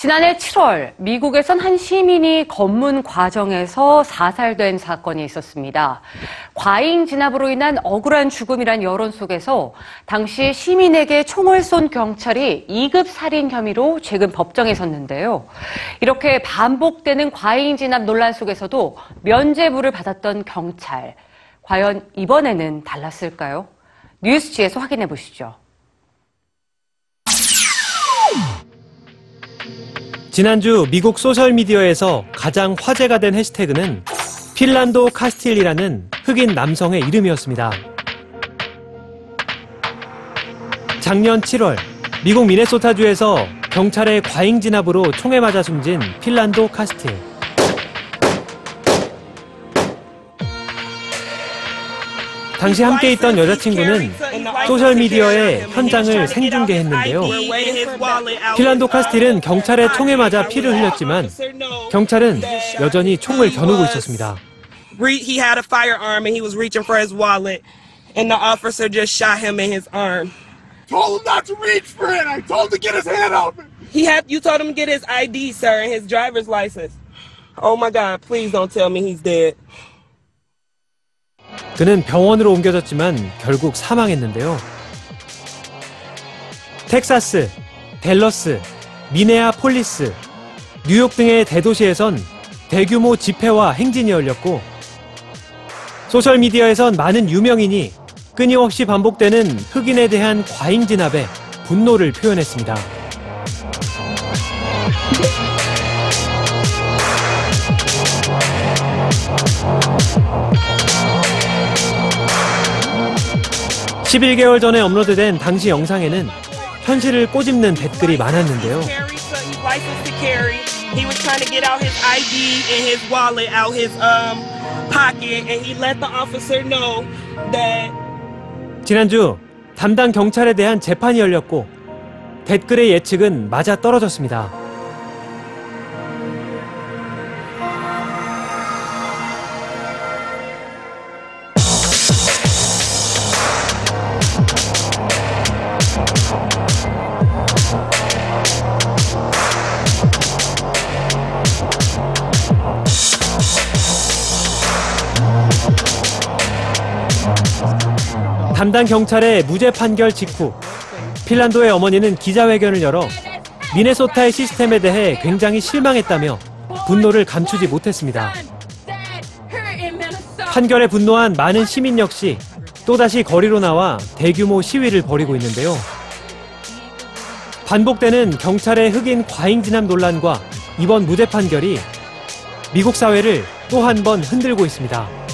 지난해 7월 미국에선 한 시민이 검문 과정에서 사살된 사건이 있었습니다. 과잉 진압으로 인한 억울한 죽음이란 여론 속에서 당시 시민에게 총을 쏜 경찰이 2급 살인 혐의로 최근 법정에 섰는데요. 이렇게 반복되는 과잉 진압 논란 속에서도 면죄부를 받았던 경찰. 과연 이번에는 달랐을까요? 뉴스지에서 확인해 보시죠. 지난주 미국 소셜미디어에서 가장 화제가 된 해시태그는 필란도 카스틸이라는 흑인 남성의 이름이었습니다. 작년 7월 미국 미네소타주에서 경찰의 과잉 진압으로 총에 맞아 숨진 필란도 카스틸. 당시 함께 있던 여자친구는 소셜미디어에 현장을 생중계했는데요. 필란도 카스틸은 경찰의 총에 맞아 피를 흘렸지만 경찰은 여전히 총을 겨누고 있었습니다. He had a firearm and he was reaching for his wallet, and the officer just shot him in his arm. told him not to reach for it. I told him to get his hand out. He had you told him to get his ID, sir, and his driver's license. Oh my God! Please don't tell me he's dead. 그는 병원으로 옮겨졌지만 결국 사망했는데요. 텍사스, 댈러스, 미네아폴리스, 뉴욕 등의 대도시에선 대규모 집회와 행진이 열렸고 소셜미디어에선 많은 유명인이 끊임없이 반복되는 흑인에 대한 과잉 진압에 분노를 표현했습니다. (11개월) 전에 업로드된 당시 영상에는 현실을 꼬집는 댓글이 많았는데요. Carry, so he's licensed to carry. He was trying to get out his ID and his wallet out his um pocket, and he let the officer know that 지난주 담당 경찰에 대한 재판이 열렸고 댓글의 예측은 맞아 떨어졌습니다. 담당 경찰의 무죄 판결 직후 핀란도의 어머니는 기자회견을 열어 미네소타의 시스템에 대해 굉장히 실망했다며 분노를 감추지 못했습니다. 판결에 분노한 많은 시민 역시 또다시 거리로 나와 대규모 시위를 벌이고 있는데요. 반복되는 경찰의 흑인 과잉 진압 논란과 이번 무죄 판결이 미국 사회를 또 한 번 흔들고 있습니다.